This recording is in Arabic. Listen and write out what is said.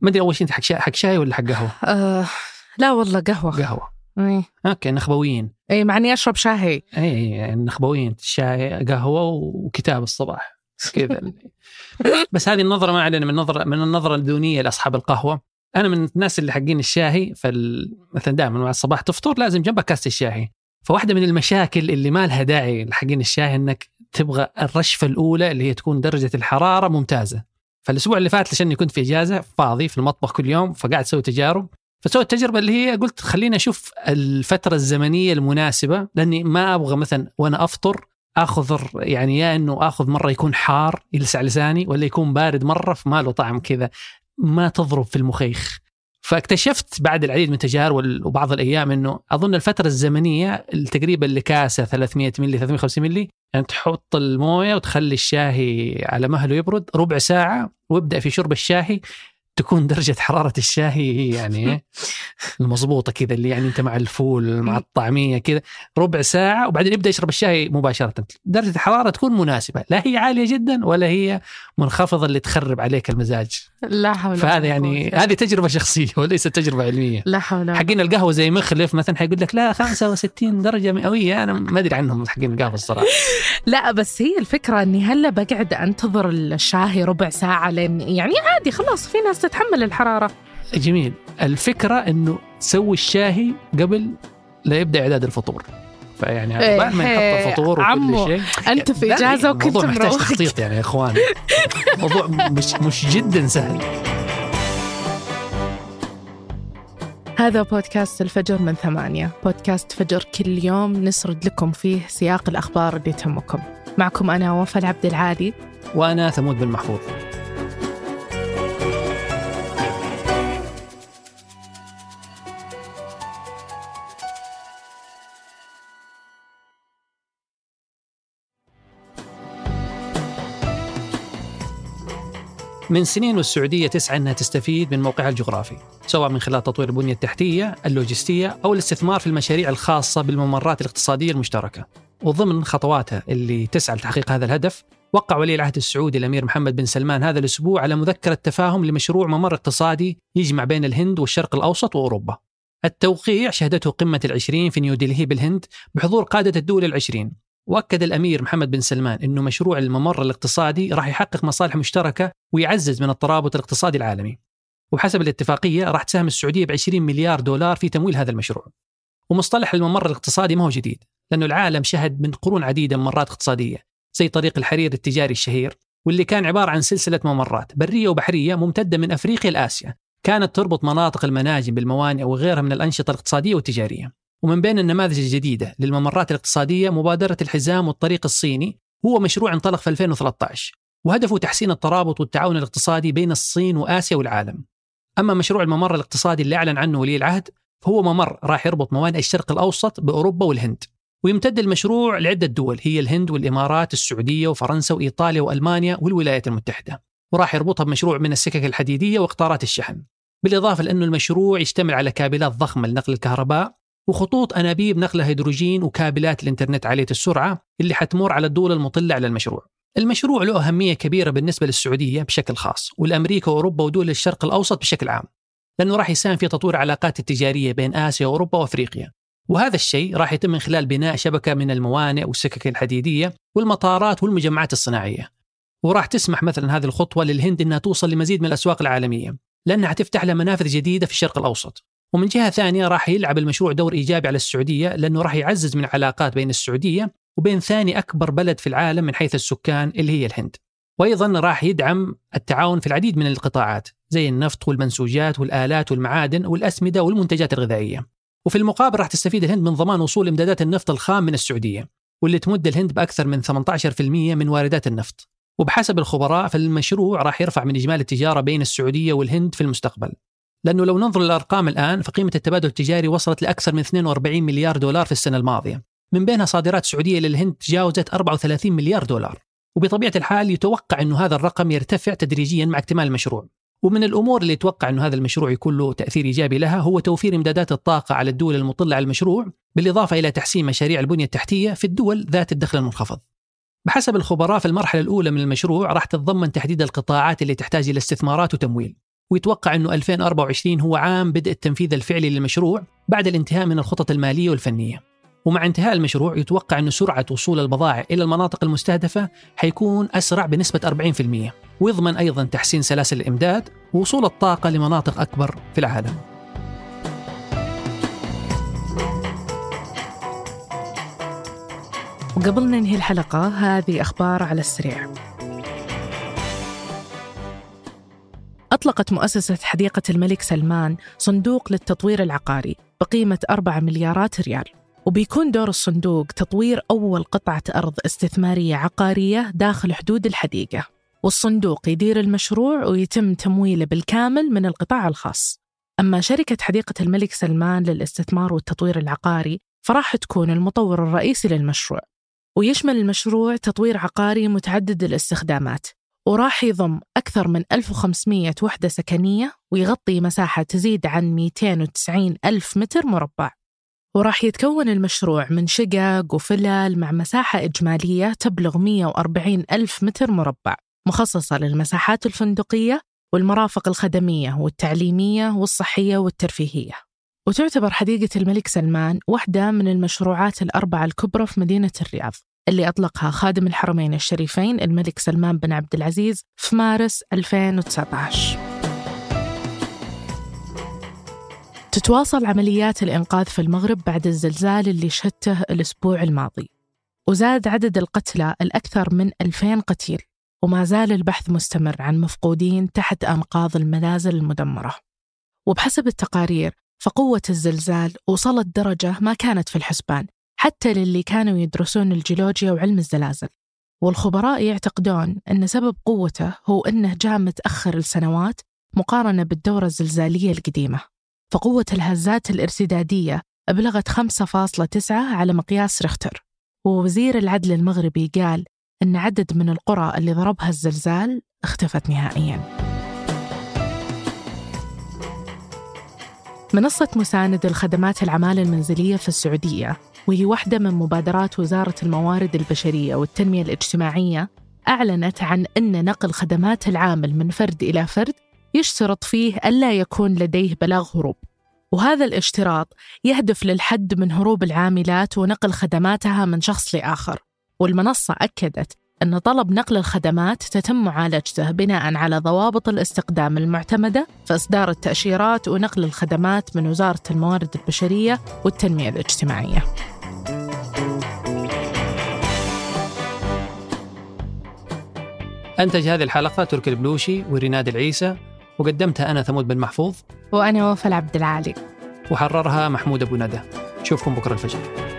ما أدري أول شيء أنت حق شاي حق شاي ولا حق قهوة؟ آه لا والله قهوة. قهوة. إي. أوكي نخبويين. إي مع إني أشرب شاهي. إي يعني النخبويين شاي قهوة وكتاب الصباح. كذا. بس هذه النظرة ما علينا من نظره من النظرة الدونية لأصحاب القهوة. أنا من الناس اللي حقين الشاهي فال... مثلا دائما مع الصباح تفطر لازم جنبك كاسه الشاهي. فواحدة من المشاكل اللي ما لها داعي لحقين الشاهي إنك تبغى الرشفة الأولى اللي هي تكون درجة الحرارة ممتازة. فالأسبوع اللي فات عشان كنت في إجازة فاضي في المطبخ كل يوم فقاعد أسوي تجارب. فسويت التجربه اللي هي قلت خليني أشوف الفترة الزمنية المناسبة لأني ما أبغى مثلا وأنا أفطر أخذ يعني يا إنه أخذ مرة يكون حار يلسع لساني ولا يكون بارد مرة فما له طعم كذا. ما تضرب في المخيخ. فاكتشفت بعد العديد من التجارب وبعض الأيام إنه أظن الفترة الزمنية تقريبا لكاسه 300 ملي 350 ملي يعني تحط الموية وتخلي الشاهي على مهله يبرد ربع ساعة وابدأ في شرب الشاهي تكون درجة حرارة الشاهي هي يعني المضبوطة كذا اللي يعني أنت مع الفول مع الطعمية كذا ربع ساعة وبعدين يبدأ يشرب الشاي مباشرة. درجة الحرارة تكون مناسبة لا هي عالية جدا ولا هي منخفضة اللي تخرب عليك المزاج. لا حول فهذا يعني هذه تجربة شخصية وليست تجربة علمية. لا حول حقين القهوة زي مخلف مثلا حيقول لك لا 65 درجة مئوية أنا ما أدري عنهم حقين القهوة الصراحة. لا بس هي الفكرة إني هلا بقعد أنتظر الشاهي ربع ساعة لين يعني عادي خلاص في ناس تتحمل الحرارة. جميل. الفكرة أنه تسوي الشاهي قبل لا يبدأ إعداد الفطور. فيعني إيه، بعد ما يحط الفطور وكل شيء أنت في لا، إجازة وكنت الموضوع محتاج تخطيط يعني يا إخوان. الموضوع مش مش جدا سهل. هذا بودكاست الفجر من ثمانية. بودكاست فجر كل يوم نسرد لكم فيه سياق الأخبار اللي تهمكم. معكم أنا وفاء العبد العالي. وأنا ثمود بن محفوظ. من سنين والسعودية تسعى أنها تستفيد من موقعها الجغرافي سواء من خلال تطوير البنية التحتية اللوجستية أو الاستثمار في المشاريع الخاصة بالممرات الاقتصادية المشتركة وضمن خطواتها اللي تسعى لتحقيق هذا الهدف وقع ولي العهد السعودي الأمير محمد بن سلمان هذا الأسبوع على مذكرة تفاهم لمشروع ممر اقتصادي يجمع بين الهند والشرق الأوسط وأوروبا. التوقيع شهدته قمة العشرين في نيودلهي بالهند بحضور قادة الدول العشرين. وأكد الأمير محمد بن سلمان إنه مشروع الممر الاقتصادي راح يحقق مصالح مشتركة ويعزز من الترابط الاقتصادي العالمي. وبحسب الاتفاقية راح تساهم السعودية ب 20 مليار دولار في تمويل هذا المشروع. ومصطلح الممر الاقتصادي ما هو جديد، لأنه العالم شهد من قرون عديدة ممرات اقتصادية زي طريق الحرير التجاري الشهير واللي كان عبارة عن سلسلة ممرات برية وبحرية ممتدة من أفريقيا لآسيا كانت تربط مناطق المناجم بالموانئ وغيرها من الأنشطة الاقتصادية والتجارية ومن بين النماذج الجديدة للممرات الاقتصادية مبادرة الحزام والطريق الصيني هو مشروع انطلق في 2013 وهدفه تحسين الترابط والتعاون الاقتصادي بين الصين وآسيا والعالم. أما مشروع الممر الاقتصادي اللي أعلن عنه ولي العهد فهو ممر راح يربط موانئ الشرق الأوسط بأوروبا والهند. ويمتد المشروع لعدة دول هي الهند والإمارات السعودية وفرنسا وإيطاليا وألمانيا والولايات المتحدة. وراح يربطها بمشروع من السكك الحديدية وقطارات الشحن. بالإضافة لأنه المشروع يشتمل على كابلات ضخمة لنقل الكهرباء وخطوط أنابيب نقل الهيدروجين وكابلات الإنترنت عالية السرعة اللي حتمر على الدول المطلة على المشروع. المشروع له أهمية كبيرة بالنسبة للسعودية بشكل خاص ولأمريكا وأوروبا ودول الشرق الأوسط بشكل عام. لأنه راح يساهم في تطوير العلاقات التجارية بين آسيا وأوروبا وأفريقيا. وهذا الشيء راح يتم من خلال بناء شبكة من الموانئ والسكك الحديدية والمطارات والمجمعات الصناعية. وراح تسمح مثلا هذه الخطوة للهند أنها توصل لمزيد من الأسواق العالمية لأنها تفتح لها منافذ جديدة في الشرق الأوسط. ومن جهة ثانية راح يلعب المشروع دور إيجابي على السعودية لأنه راح يعزز من العلاقات بين السعودية وبين ثاني أكبر بلد في العالم من حيث السكان اللي هي الهند. وأيضا راح يدعم التعاون في العديد من القطاعات زي النفط والمنسوجات والآلات والمعادن والأسمدة والمنتجات الغذائية. وفي المقابل راح تستفيد الهند من ضمان وصول إمدادات النفط الخام من السعودية واللي تمد الهند بأكثر من 18% من واردات النفط. وبحسب الخبراء فالمشروع راح يرفع من إجمالي التجارة بين السعودية والهند في المستقبل. لأنه لو ننظر للأرقام الآن فقيمة التبادل التجاري وصلت لاكثر من 42 مليار دولار في السنة الماضية من بينها صادرات سعودية للهند تجاوزت 34 مليار دولار وبطبيعة الحال يتوقع انه هذا الرقم يرتفع تدريجيا مع اكتمال المشروع ومن الأمور اللي يتوقع انه هذا المشروع يكون له تأثير إيجابي لها هو توفير إمدادات الطاقة على الدول المطلة على المشروع بالإضافة إلى تحسين مشاريع البنية التحتية في الدول ذات الدخل المنخفض. بحسب الخبراء في المرحلة الأولى من المشروع راح تتضمن تحديد القطاعات اللي تحتاج إلى استثمارات وتمويل. ويتوقع أنه 2024 هو عام بدء التنفيذ الفعلي للمشروع بعد الانتهاء من الخطط المالية والفنية. ومع انتهاء المشروع يتوقع أن سرعة وصول البضائع إلى المناطق المستهدفة حيكون أسرع بنسبة 40% ويضمن أيضا تحسين سلاسل الإمداد ووصول الطاقة لمناطق أكبر في العالم. وقبل ننهي الحلقة هذه أخبار على السريع. أطلقت مؤسسة حديقة الملك سلمان صندوق للتطوير العقاري بقيمة 4 مليارات ريال وبيكون دور الصندوق تطوير أول قطعة أرض استثمارية عقارية داخل حدود الحديقة والصندوق يدير المشروع ويتم تمويله بالكامل من القطاع الخاص. أما شركة حديقة الملك سلمان للاستثمار والتطوير العقاري فراح تكون المطور الرئيسي للمشروع ويشمل المشروع تطوير عقاري متعدد الاستخدامات وراح يضم أكثر من 1500 وحدة سكنية ويغطي مساحة تزيد عن 290 ألف متر مربع. وراح يتكون المشروع من شقق وفلل مع مساحة إجمالية تبلغ 140 ألف متر مربع مخصصة للمساحات الفندقية والمرافق الخدمية والتعليمية والصحية والترفيهية. وتعتبر حديقة الملك سلمان واحدة من المشروعات الأربعة الكبرى في مدينة الرياض. اللي أطلقها خادم الحرمين الشريفين الملك سلمان بن عبد العزيز في مارس 2019 تتواصل عمليات الإنقاذ في المغرب بعد الزلزال اللي شهدته الأسبوع الماضي وزاد عدد القتلى الأكثر من 2000 قتيل وما زال البحث مستمر عن مفقودين تحت أنقاض المنازل المدمرة. وبحسب التقارير فقوة الزلزال وصلت درجة ما كانت في الحسبان حتى للي كانوا يدرسون الجيولوجيا وعلم الزلازل. والخبراء يعتقدون أن سبب قوته هو أنه جاء متأخر لسنوات مقارنة بالدورة الزلزالية القديمة. فقوة الهزات الارتدادية أبلغت 5.9 على مقياس ريختر. ووزير العدل المغربي قال أن عدد من القرى اللي ضربها الزلزال اختفت نهائياً. منصة مساند الخدمات العمالة المنزلية في السعودية وهي واحدة من مبادرات وزارة الموارد البشرية والتنمية الاجتماعية أعلنت عن أن نقل خدمات العامل من فرد إلى فرد يشترط فيه ألا يكون لديه بلاغ هروب. وهذا الاشتراط يهدف للحد من هروب العاملات ونقل خدماتها من شخص لآخر. والمنصة أكدت أن طلب نقل الخدمات تتم معالجته بناء على ضوابط الاستقدام المعتمدة في إصدار التأشيرات ونقل الخدمات من وزارة الموارد البشرية والتنمية الاجتماعية. أنتج هذه الحلقة تركي البلوشي وريناد العيسى وقدمتها أنا ثمود بن محفوظ. وأنا وفاء عبد العالي. وحررها محمود أبو ندى. نشوفكم بكرة الفجر.